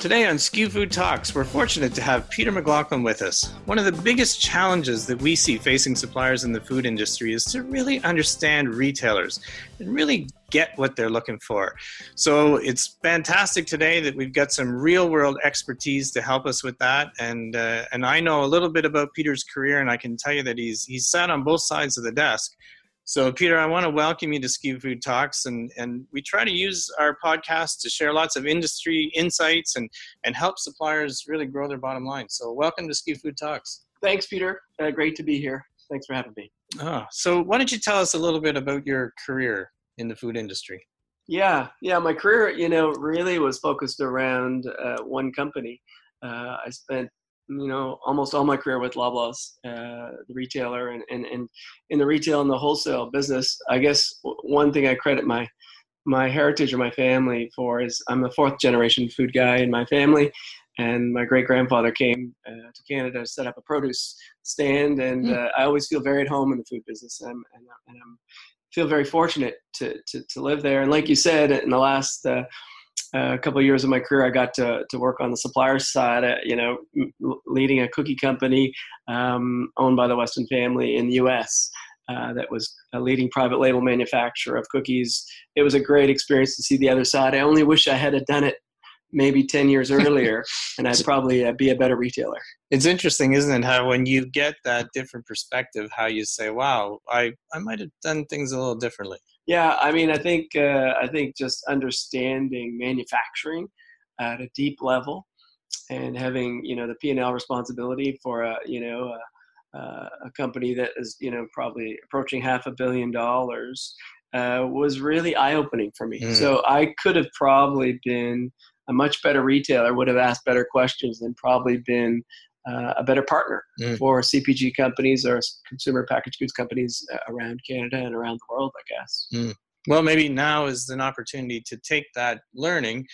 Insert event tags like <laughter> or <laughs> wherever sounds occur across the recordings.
Today on SKU Food Talks, we're fortunate to have Peter McLaughlin with us. One of the biggest challenges that we see facing suppliers in the food industry is to really understand retailers and really get what they're looking for. So it's fantastic today that we've got some real world expertise to help us with that. And uh, and I know a little bit about Peter's career, and I can tell you that he's he's sat on both sides of the desk. So, Peter, I want to welcome you to SKU Food Talks, and, and we try to use our podcast to share lots of industry insights and, and help suppliers really grow their bottom line. So, welcome to SKU Food Talks. Thanks, Peter. Uh, great to be here. Thanks for having me. Oh, so, why don't you tell us a little bit about your career in the food industry? Yeah, yeah, my career, you know, really was focused around uh, one company. Uh, I spent you know almost all my career with Loblaws, uh, the retailer, and, and and in the retail and the wholesale business. I guess one thing I credit my my heritage or my family for is I'm a fourth generation food guy in my family, and my great grandfather came uh, to Canada to set up a produce stand, and mm. uh, I always feel very at home in the food business, and, and, and I'm feel very fortunate to, to to live there. And like you said, in the last uh, a couple of years of my career, I got to, to work on the supplier side, uh, you know, leading a cookie company um, owned by the Weston family in the U.S. Uh, that was a leading private label manufacturer of cookies. It was a great experience to see the other side. I only wish I had done it maybe 10 years <laughs> earlier and I'd probably uh, be a better retailer. It's interesting, isn't it? How when you get that different perspective, how you say, wow, I, I might have done things a little differently. Yeah, I mean, I think uh, I think just understanding manufacturing at a deep level and having you know the P and L responsibility for a you know a, a, company that is you know probably approaching half a billion dollars uh, was really eye opening for me. Mm. So I could have probably been a much better retailer, would have asked better questions, and probably been uh, a better partner mm. for CPG companies or consumer packaged goods companies uh, around Canada and around the world, I guess. Mm. Well, maybe now is an opportunity to take that learning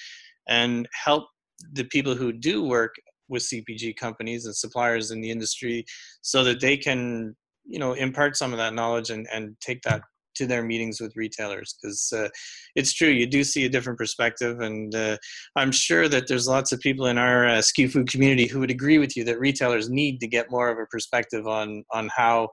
and help the people who do work with CPG companies and suppliers in the industry so that they can, you know, impart some of that knowledge and, and take that to their meetings with retailers because uh, it's true you do see a different perspective and uh, i'm sure that there's lots of people in our uh, SKU food community who would agree with you that retailers need to get more of a perspective on on how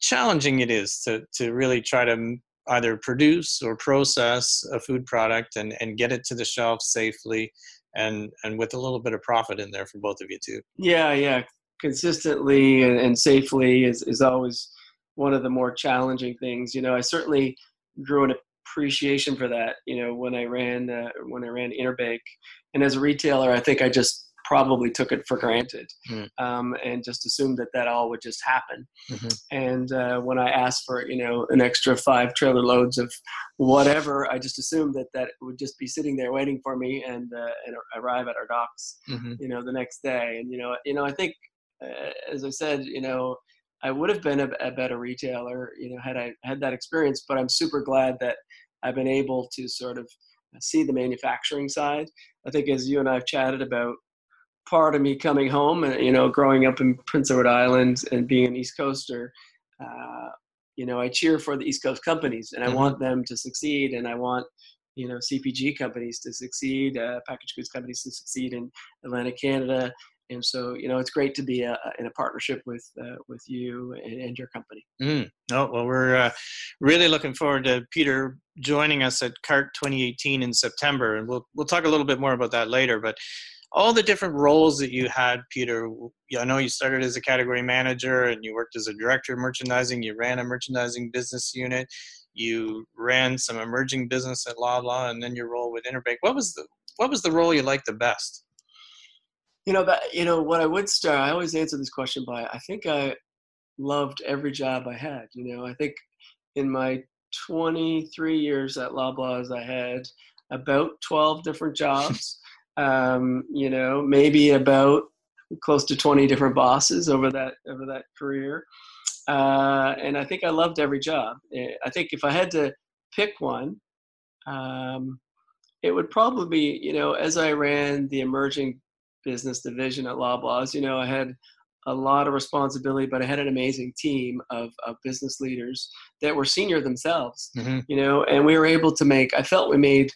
challenging it is to to really try to either produce or process a food product and and get it to the shelf safely and and with a little bit of profit in there for both of you too yeah yeah. Consistently and, and safely is is always one of the more challenging things. You know, I certainly grew an appreciation for that. You know, when I ran uh, when I ran Interbake, and as a retailer, I think I just probably took it for granted mm. um, and just assumed that that all would just happen. Mm-hmm. And uh, when I asked for you know an extra five trailer loads of whatever, I just assumed that that would just be sitting there waiting for me and uh, and arrive at our docks, mm-hmm. you know, the next day. And you know, you know, I think uh, as I said, you know, I would have been a, a, better retailer, you know, had I had that experience. But I'm super glad that I've been able to sort of see the manufacturing side. I think as you and I've chatted about, part of me coming home and you know, growing up in Prince Edward Island and being an East Coaster, uh, you know, I cheer for the East Coast companies and I mm-hmm. want them to succeed, and I want you know CPG companies to succeed, uh, packaged goods companies to succeed in Atlantic Canada, and so you know it's great to be a, in a partnership with uh, with you and, and, your company. Mm. Oh well, we're uh, really looking forward to Peter joining us at CART 2018 in September, and we'll we'll talk a little bit more about that later. But all the different roles that you had, Peter. I know you started as a category manager, and you worked as a director of merchandising. You ran a merchandising business unit. You ran some emerging business at La La, and then your role with Interbake. What was the what was the role you liked the best? You know that you know what I would start. I always answer this question by I think I loved every job I had. You know, I think in my 23 years at Loblaws, I had about 12 different jobs. <laughs> um, you know, maybe about close to 20 different bosses over that over that career. Uh, and I think I loved every job. Eh, I think if I had to pick one, um, it would probably be you know as I ran the emerging business division at Loblaws, you know, I had a lot of responsibility, but I had an amazing team of, of business leaders that were senior themselves, mm-hmm. you know, and we were able to make, I felt we made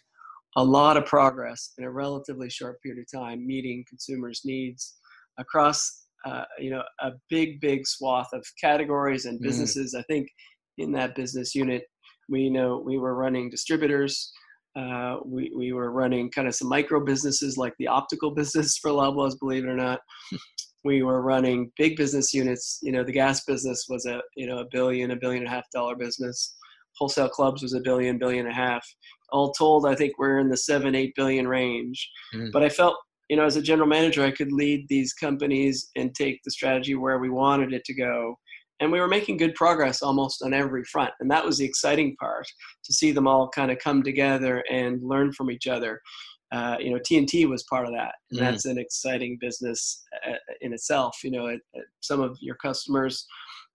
a lot of progress in a relatively short period of time, meeting consumers' needs across uh, you know a big big swath of categories and mm. businesses. Mm. I think in that business unit, we know we were running distributors. Uh, we, we were running kind of some micro businesses like the optical <laughs> business for Loblaws, believe it or not. <laughs> we were running big business units. You know, the gas business was a you know a billion, a billion and a half dollar business. Wholesale clubs was a billion, billion and a half. All told, I think we're in the seven, eight billion range. Mm. But I felt, you know, as a general manager, I could lead these companies and take the strategy where we wanted it to go and we were making good progress almost on every front and that was the exciting part to see them all kind of come together and learn from each other uh, you know T&T was part of that and mm. that's an exciting business uh, in itself you know it, it, some of your customers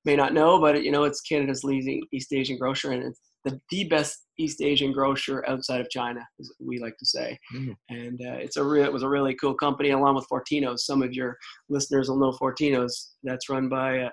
may not know but you know it's canada's leading east asian grocer and it's the, the best east asian grocer outside of china as we like to say mm. and uh, it's a re- it was a really cool company along with fortinos some of your listeners will know fortinos that's run by uh,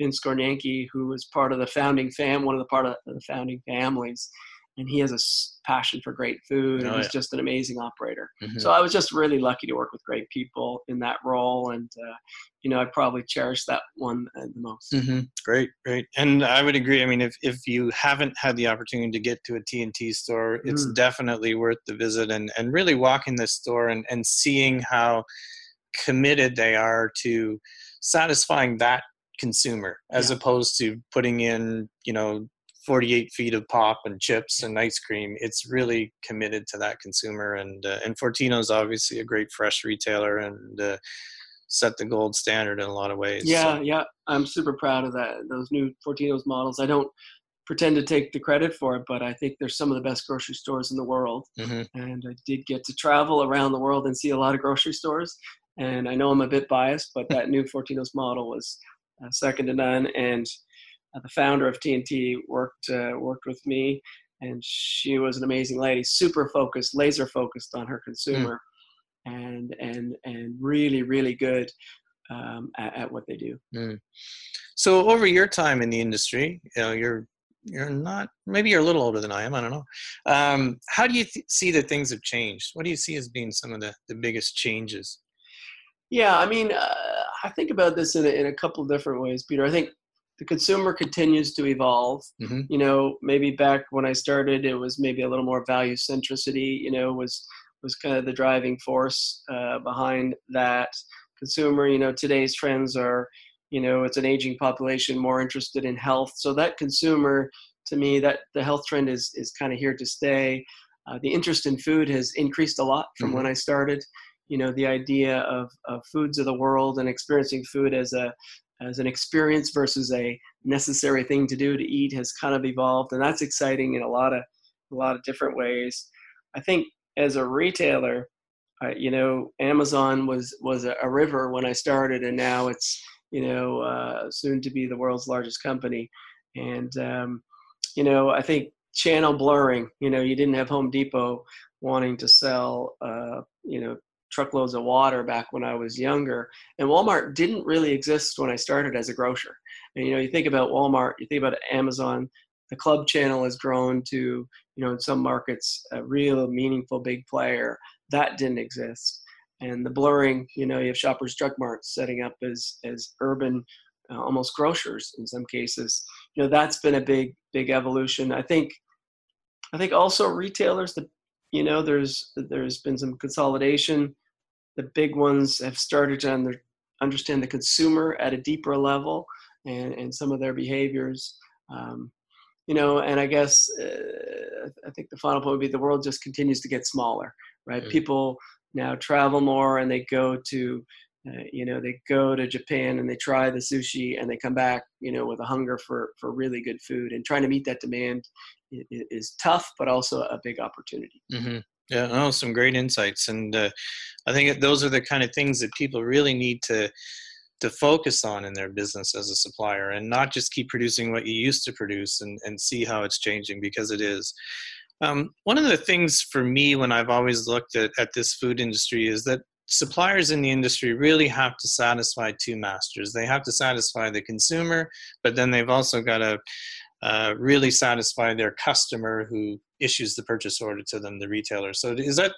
Vince Scornaienchi, who was part of the founding fam, one of the part of the founding families, and he has a passion for great food, and oh, he's yeah. just an amazing operator. Mm-hmm. So I was just really lucky to work with great people in that role, and uh, you know I probably cherish that one uh, the most. Mm-hmm. Great, great, and I would agree. I mean, if if you haven't had the opportunity to get to a T&T store, it's mm. definitely worth the visit, and and really walking the store and and seeing how committed they are to satisfying that consumer as yeah. opposed to putting in you know 48 feet of pop and chips and ice cream it's really committed to that consumer and uh, and fortino's obviously a great fresh retailer and uh, set the gold standard in a lot of ways yeah so. yeah i'm super proud of that those new fortino's models i don't pretend to take the credit for it but i think they're some of the best grocery stores in the world mm-hmm. and i did get to travel around the world and see a lot of grocery stores and i know i'm a bit biased but that new fortino's model was second to none. And uh, the founder of T&T worked uh, worked with me, and she was an amazing lady, super focused, laser focused on her consumer, mm. and and and really really good um, at, at, what they do. Mm. So over your time in the industry, you know, you're you're not maybe you're a little older than I am. I don't know. Um, how do you th- see that things have changed? What do you see as being some of the the biggest changes? Yeah, I mean, uh, I think about this in a, in a couple different ways, Peter. I think the consumer continues to evolve. Mm-hmm. You know, maybe back when I started, it was maybe a little more value centricity. You know, was was kind of the driving force uh, behind that consumer. You know, today's trends are, you know, it's an aging population more interested in health. So that consumer, to me, that the health trend is is kind of here to stay. Uh, the interest in food has increased a lot from mm-hmm. when I started you know the idea of, of foods of the world and experiencing food as a as an experience versus a necessary thing to do to eat has kind of evolved and that's exciting in a lot of a lot of different ways. I think as a retailer you know amazon was was a, a, river when i started and now it's you know uh, soon to be the world's largest company. And um, you know i think channel blurring you know you didn't have home depot wanting to sell uh, you know truckloads of water back when I was younger. And Walmart didn't really exist when I started as a grocer. And you know, you think about Walmart, you think about Amazon, the club channel has grown to, you know, in some markets, a real meaningful big player. That didn't exist. And the blurring, you know, you have Shoppers Drug Marts setting up as as urban uh, almost grocers in some cases. You know, that's been a big big evolution. I think I think also retailers the you know there's there's been some consolidation the big ones have started to under, understand the consumer at a deeper level and, and some of their behaviors. Um, you know, and I guess uh, I think the final point would be the world just continues to get smaller, right? Mm-hmm. People now travel more and they go to, uh, you know, they go to Japan and they try the sushi and they come back, you know, with a hunger for for really good food and trying to meet that demand is, is tough, but also a big opportunity. Mm-hmm. Yeah, oh, some great insights, and uh, I think those are the kind of things that people really need to to focus on in their business as a supplier, and not just keep producing what you used to produce, and and see how it's changing because it is. Um, one of the things for me when I've always looked at, at this food industry is that suppliers in the industry really have to satisfy two masters. They have to satisfy the consumer, but then they've also got to uh, really satisfy their customer who issues the purchase order to them, the retailer. So is that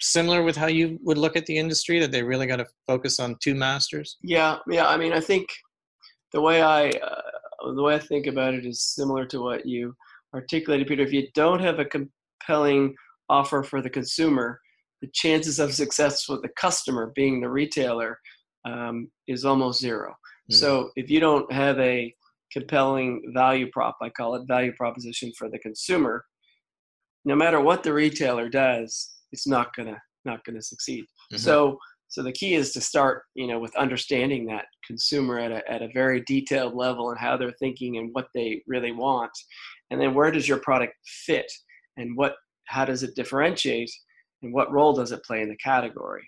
similar with how you would look at the industry that they really got to focus on two masters? Yeah, yeah. I mean, I think the way I uh, the way I think about it is similar to what you articulated, Peter. If you don't have a compelling offer for the consumer, the chances of success with the customer, being the retailer, um, is almost zero. Mm. So if you don't have a compelling value prop, I call it value proposition for the consumer, no matter what the retailer does, it's not gonna not gonna succeed. Mm-hmm. So so the key is to start, you know, with understanding that consumer at a at a very detailed level and how they're thinking and what they really want, and then where does your product fit and what how does it differentiate and what role does it play in the category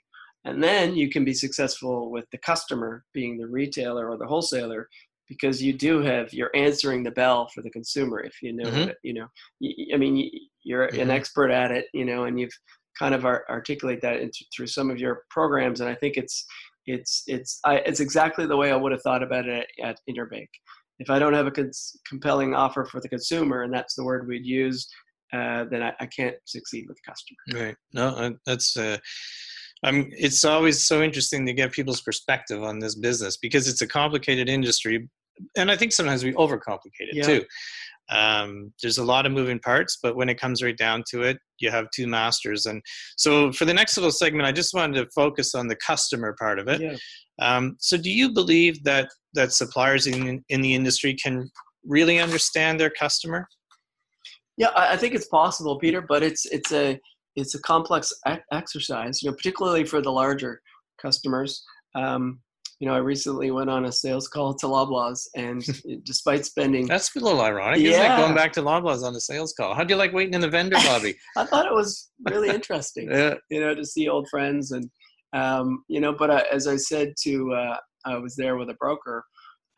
and then you can be successful with the customer being the retailer or the wholesaler because you do have you're answering the bell for the consumer if you know mm-hmm. you know i mean you're mm-hmm. an expert at it you know and you've kind of articulate that into, through some of your programs and i think it's it's it's I, it's exactly the way i would have thought about it at, at Interbake if i don't have a cons- compelling offer for the consumer and that's the word we'd use uh, then I, I, can't succeed with the customer right no that's uh um, it's always so interesting to get people's perspective on this business because it's a complicated industry, and I think sometimes we overcomplicate it yeah. too. Um, there's a lot of moving parts, but when it comes right down to it, you have two masters. And so, for the next little segment, I just wanted to focus on the customer part of it. Yeah. Um, so, do you believe that that suppliers in in the industry can really understand their customer? Yeah, I think it's possible, Peter, but it's it's a it's a complex exercise, you know, particularly for the larger customers. Um, you know, I recently went on a sales call to Loblaws, and <laughs> despite spending that's a little ironic, yeah. isn't it? Going back to Loblaws on a sales call. How do you like waiting in the vendor lobby? <laughs> I thought it was really interesting, <laughs> yeah. you know, to see old friends and um, you know. But uh, as I said to, uh, I was there with a broker,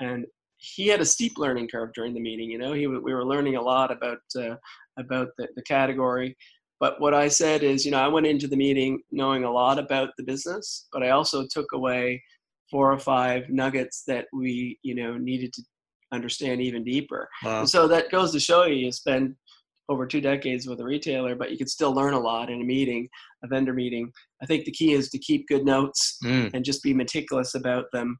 and he had a steep learning curve during the meeting. You know, he we were learning a lot about uh, about the, the category. But what I said is, you know, I went into the meeting knowing a lot about the business, but I also took away four or five nuggets that we, you know, needed to understand even deeper. Wow. so that goes to show you, you spend over two decades with a retailer, but you can still learn a lot in a meeting, a vendor meeting. I think the key is to keep good notes mm. and just be meticulous about them,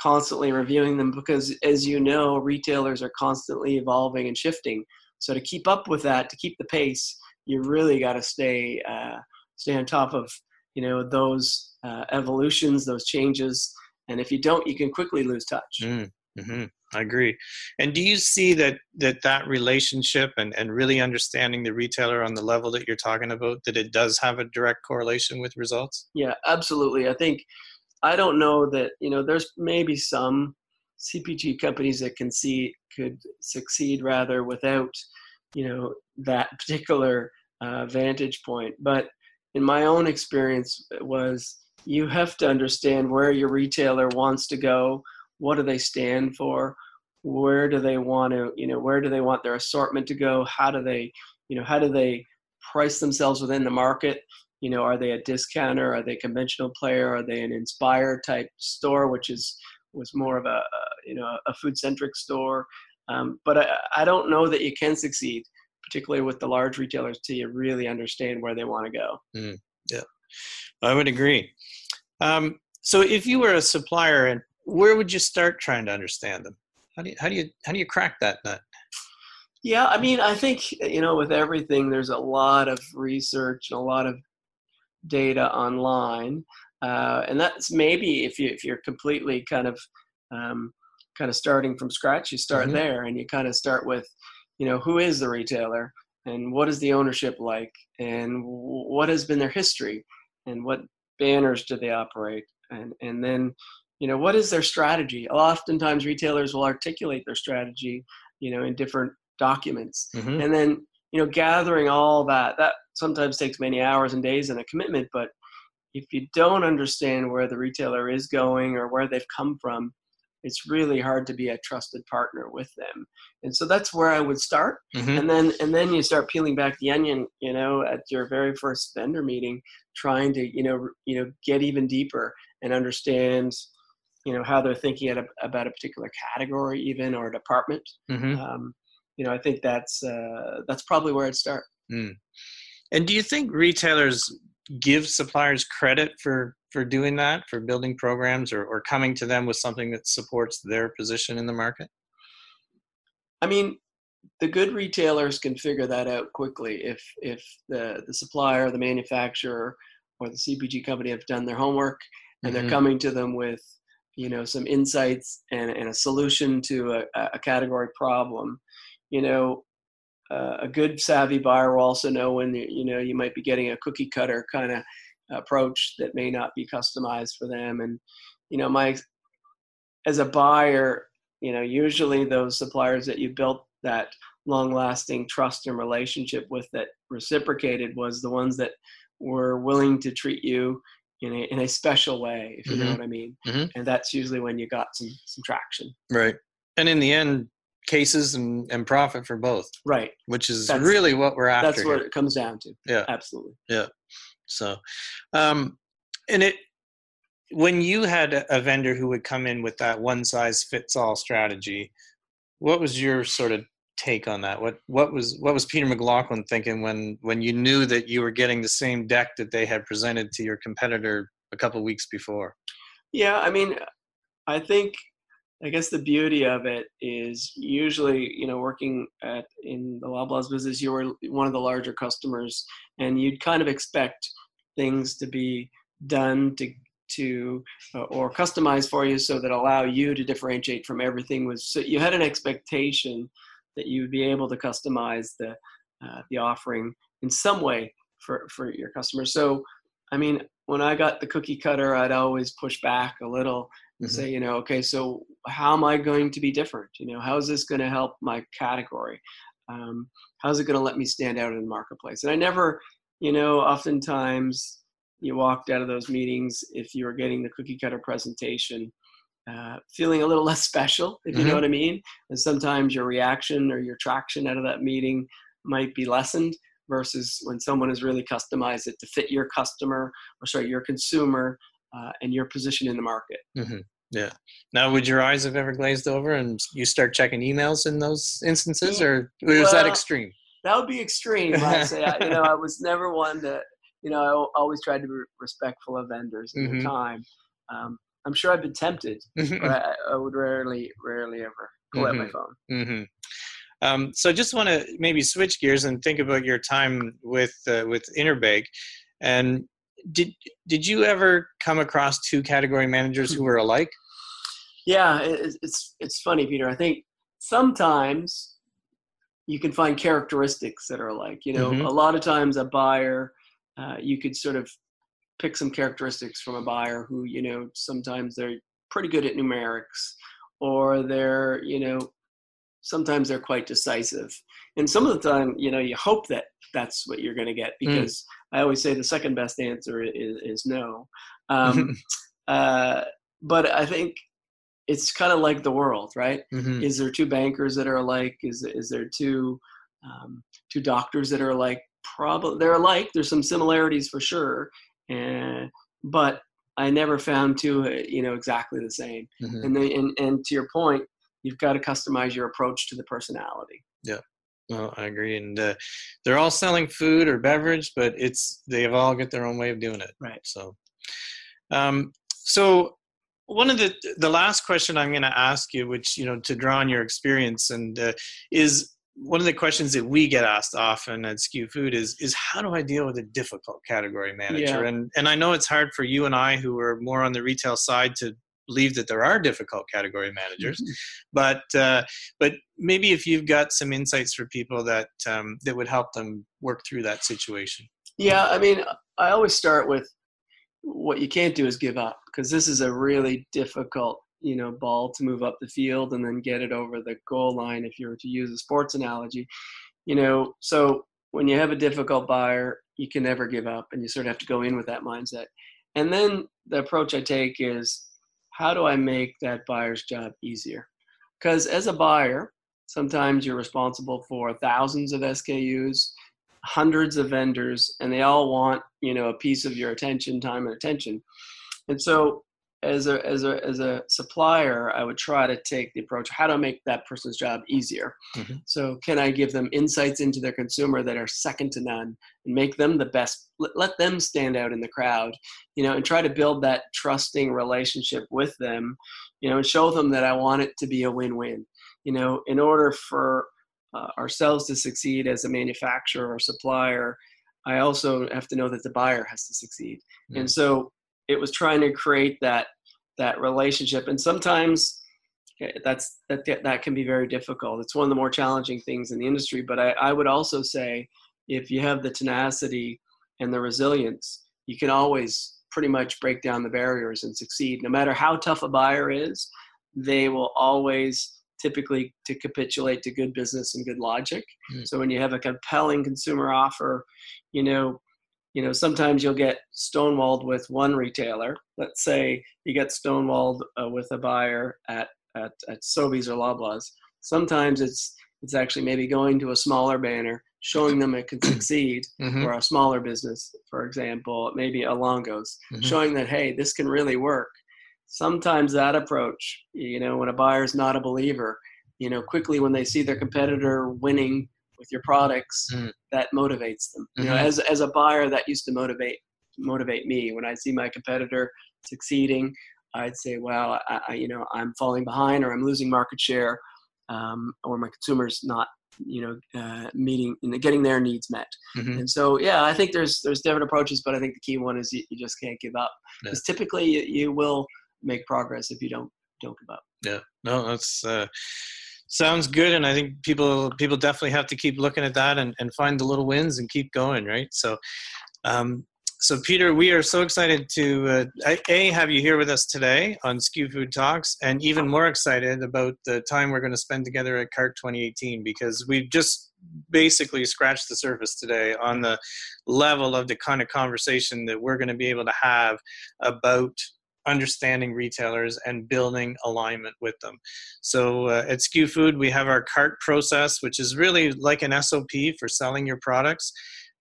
constantly reviewing them because, as you know, retailers are constantly evolving and shifting. So to keep up with that, to keep the pace, you really got to stay uh, stay on top of you know those uh, evolutions, those changes, and if you don't, you can quickly lose touch. Mm, mm-hmm. I agree. And do you see that that that relationship and and really understanding the retailer on the level that you're talking about that it does have a direct correlation with results? Yeah, absolutely. I think I don't know that you know there's maybe some CPG companies that can see could succeed rather without you know that particular uh, vantage point. But in my own experience, was you have to understand where your retailer wants to go. What do they stand for? Where do they want to, you know, where do they want their assortment to go? How do they, you know, how do they price themselves within the market? You know, are they a discounter? Are they a conventional player? Are they an inspire type store, which is was more of a, you know a food centric store? Um, but I, I don't know that you can succeed particularly with the large retailers, till you really understand where they want to go. Mm, yeah, I would agree. Um, so, if you were a supplier, and where would you start trying to understand them? How do you how do you how do you crack that nut? Yeah, I mean, I think you know, with everything, there's a lot of research and a lot of data online, uh, and that's maybe if you if you're completely kind of um, kind of starting from scratch, you start mm-hmm. there, and you kind of start with you know who is the retailer and what is the ownership like and what has been their history and what banners do they operate? And and then you know what is their strategy? Oftentimes retailers will articulate their strategy you know in different documents. Mm-hmm. and then you know gathering all that that sometimes takes many hours and days and a commitment but if you don't understand where the retailer is going or where they've come from it's really hard to be a trusted partner with them and so that's where i would start mm-hmm. and then and then you start peeling back the onion you know at your very first vendor meeting trying to you know you know get even deeper and understand you know how they're thinking a, about a particular category even or department mm-hmm. um, you know, I think that's uh, that's probably where I'd start. Mm. And do you think retailers give suppliers credit for for doing that, for building programs, or, or coming to them with something that supports their position in the market? I mean, the good retailers can figure that out quickly if if the the supplier, the manufacturer, or the CPG company have done their homework and mm-hmm. they're coming to them with you know some insights and, and a solution to a, a category problem. You know, uh, a good savvy buyer will also know when you know you might be getting a cookie cutter kind of approach that may not be customized for them and you know my as a buyer you know usually those suppliers that you built that long lasting trust and relationship with that reciprocated was the ones that were willing to treat you in a, in a special way if you mm-hmm. know what i mean mm-hmm. and that's usually when you got some some traction right and in the end cases and, and profit for both. Right. Which is that's, really what we're after that's what here. it comes down to. Yeah. Absolutely. Yeah. So um and it when you had a vendor who would come in with that one size fits all strategy what was your sort of take on that? What what was what was peter mclaughlin thinking when when you knew that you were getting the same deck that they had presented to your competitor a couple weeks before? Yeah i mean i think i guess the beauty of it is usually you know working at in the loblaws business you were one of the larger customers and you'd kind of expect things to be done to to uh, or customized for you so that allow you to differentiate from everything was so you had an expectation that you would be able to customize the uh, the offering in some way for for your customers so i mean when i got the cookie cutter i'd always push back a little and mm-hmm. say you know okay so how am i going to be different? You know how is this going to help my category? Um, how's it going to let me stand out in the marketplace? And i never you know oftentimes you walked out of those meetings if you were getting the cookie cutter presentation uh, feeling a little <laughs> less special if you mm-hmm. know what i mean? And sometimes your reaction or your traction out of that meeting might be lessened versus when someone has really customized it to fit your customer or sorry your consumer uh, and your position in the market. Mm-hmm. Yeah now would your eyes have ever glazed over and you start checking emails in those instances or was well, that extreme that would be extreme i <laughs> say I, you know i was never one to you know, I always tried to be respectful of vendors at mm-hmm. the time. Um, I'm sure I've been tempted, mm-hmm. but I, I, would rarely, rarely ever pull mm-hmm. out my mm-hmm. phone. Mm-hmm. Um, so I just want to maybe switch gears and think about your time with uh, with Interbake. And did did you ever come across two category managers who were alike? Yeah, it's it's funny, Peter. I think sometimes you can find characteristics that are alike. You know, mm-hmm. a lot of times a buyer uh, you could sort of pick some characteristics from a buyer who you know sometimes they're pretty good at numerics or they're you know sometimes they're quite decisive and some of the time you know you hope that that's what you're going to get hmm. because mm. I always say the second best answer is, is no um, <laughs> uh, but i think it's kind of like the world right mm-hmm. is there two bankers that are alike is, is there two um, two doctors that are alike probably they're alike. There's some similarities for sure, and but I never found two uh, you know exactly the same. Mm-hmm. And, they, and and to your point, you've got to customize your approach to the personality. Yeah. Well, I agree, and uh, they're all selling food or beverage, but it's they've all got their own way of doing it. Right. So, um, so one of the the last question I'm going to ask you, which you know, to draw on your experience, and uh, is one of the questions that we get asked often at SKU Food is is how do I deal with a difficult category manager? Yeah. And and I know it's hard for you and I who are more on the retail side to believe that there are difficult category managers, mm-hmm. but uh, but maybe if you've got some insights for people that um, that would help them work through that situation. Yeah, I mean, I always start with what you can't do is give up because this is a really difficult you know ball to move up the field and then get it over the goal line if you were to use a sports analogy you know so when you have a difficult buyer you can never give up and you sort of have to go in with that mindset and then the approach i take is how do i make that buyer's job easier? Because as a buyer sometimes you're responsible for thousands of skus hundreds of vendors and they all want you know a piece of your attention time and attention. And so as a as a as a supplier, I would try to take the approach: how to make that person's job easier. Mm-hmm. So, can I give them insights into their consumer that are second to none, and make them the best? Let, let them stand out in the crowd, you know, and try to build that trusting relationship with them, you know, and show them that I want it to be a win-win. You know, in order for uh, ourselves to succeed as a manufacturer or supplier, I also have to know that the buyer has to succeed. Mm-hmm. And so it was trying to create that that relationship. And sometimes eh, that's that that can be very difficult. It's one of the more challenging things in the industry. But I, I would also say if you have the tenacity and the resilience you can always pretty much break down the barriers and succeed. No matter how tough a buyer is they will always typically to capitulate to good business and good logic. Mm. so when you have a compelling consumer offer you know you know sometimes you'll get stonewalled with one retailer let's say you get stonewalled uh, with a buyer at, at at sobeys or loblaws sometimes it's it's actually maybe going to a smaller banner showing them it can <clears throat> succeed mm-hmm. or a smaller business for example maybe a longo's mm-hmm. showing that hey this can really work sometimes that approach you know when a buyer's not a believer you know quickly when they see their competitor winning with your products mm. that motivates them. Mm-hmm. You know, mm-hmm. as as a buyer, that used to motivate motivate me when I see my competitor succeeding. I'd say, well, I, I, you know, I'm falling behind, or I'm losing market share, um, or my consumers not, you know, uh, meeting, getting their needs met." Mm-hmm. And so, yeah, I think there's there's different approaches, but I think the key one is you, you just can't give up because yeah. typically you, you will make progress if you don't don't give up. Yeah, no, that's. Uh sounds good and i think people people definitely have to keep looking at that and, and find the little wins and keep going right? So um, so peter we are so excited to uh, a have you here with us today on SKU food talks and even more excited about the time we're going to spend together at cart 2018 because we've just basically scratched the surface today on the level of the kind of conversation that we're going to be able to have about understanding retailers and building alignment with them. So uh, at SKU Food, we have our cart process, which is really like an SOP for selling your products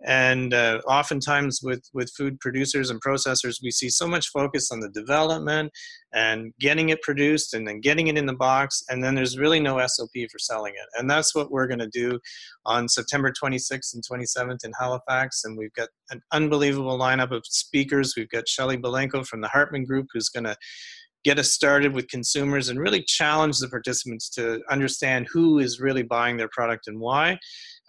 and uh, oftentimes with with food producers and processors we see so much focus on the development and getting it produced and then getting it in the box and then there's really no sop for selling it. And that's what we're going to do on september 26th and 27th in halifax. And we've got an unbelievable lineup of speakers. We've got Shelley Balanko from the hartman group who's going to get us started with consumers and really challenge the participants to understand who is really buying their product and why.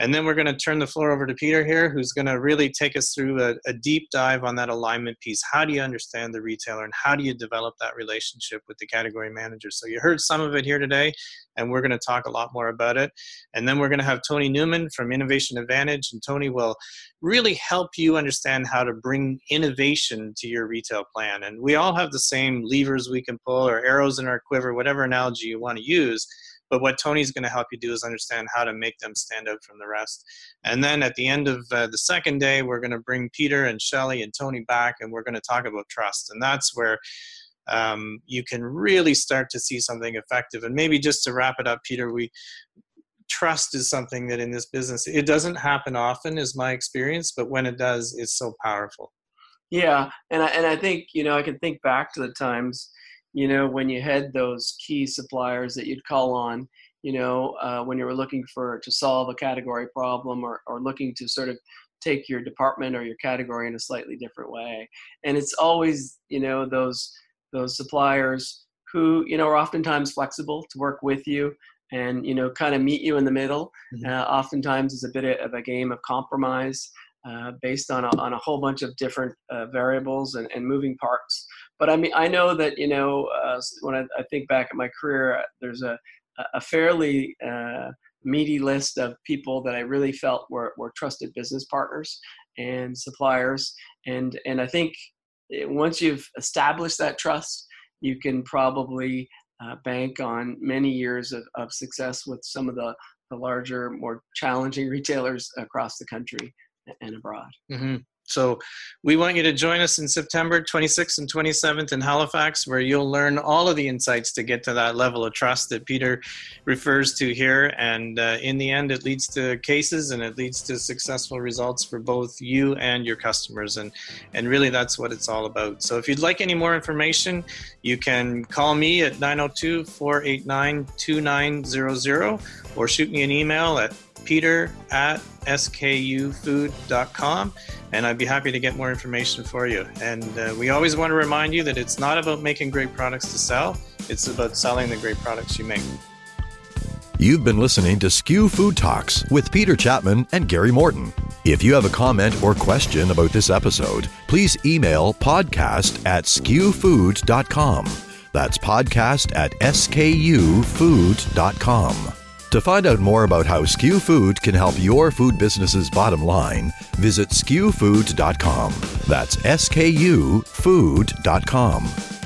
And then we're going to turn the floor over to Peter here, who's going to really take us through a, a, deep dive on that alignment piece. How do you understand the retailer and how do you develop that relationship with the category manager? So you heard some of it here today, and we're going to talk a lot more about it. And then we're going to have Tony Newman from Innovation Advantage, and Tony will really help you understand how to bring innovation to your retail plan. And we all have the same levers we can pull or arrows in our quiver, whatever analogy you want to use but what Tony's going to help you do is understand how to make them stand out from the rest. And then at the end of uh, the second day, we're going to bring Peter and Shelly and Tony back, and we're going to talk about trust. And that's where um, you can really start to see something effective. And maybe just to wrap it up, Peter, we trust is something that in this business it doesn't happen often, is my experience, but when it does, it's so powerful. Yeah, and I, and I think you know I can think back to the times you know, when you had those key suppliers that you'd call on, you know, uh, when you were looking for to solve a category problem or, or looking to sort of take your department or your category in a slightly different way. And it's always, you know, those those suppliers who, you know, are oftentimes flexible to work with you and, you know, kind of meet you in the middle. Mm-hmm. Uh, oftentimes is a bit of a game of compromise. Uh, based on a, on a whole bunch of different uh, variables and, and moving parts but I mean, I know that you know uh, when I, I, think back at my career, uh, there's a a fairly uh, meaty list of people that I really felt were were trusted business partners and suppliers, and and I think eh, once you've established that trust, you can probably uh, bank on many years of, of success with some of the the larger, more challenging retailers across the country and abroad. Mm-hmm. So we want you to join us in September 26th and 27th in Halifax, where you'll learn all of the insights to get to that level of trust that Peter refers to here. And uh, in the end, it leads to cases and it leads to successful results for both you and your customers. And, and really, that's what it's all about. So if you'd like any more information, you can call me at 902 489 2900 or shoot me an email at peter at skufood.com and I'd be happy to get more information for you. And uh, we always want to remind you that it's not about making great products to sell, it's about selling the great products you make. You've been listening to SKU Food Talks with Peter Chapman and Gary Morton. If you have a comment or question about this episode, please email podcast at skufood.com. That's podcast at skufood.com. To find out more about how SKU Food can help your food business's bottom line, visit skufood.com. That's S K U food.com.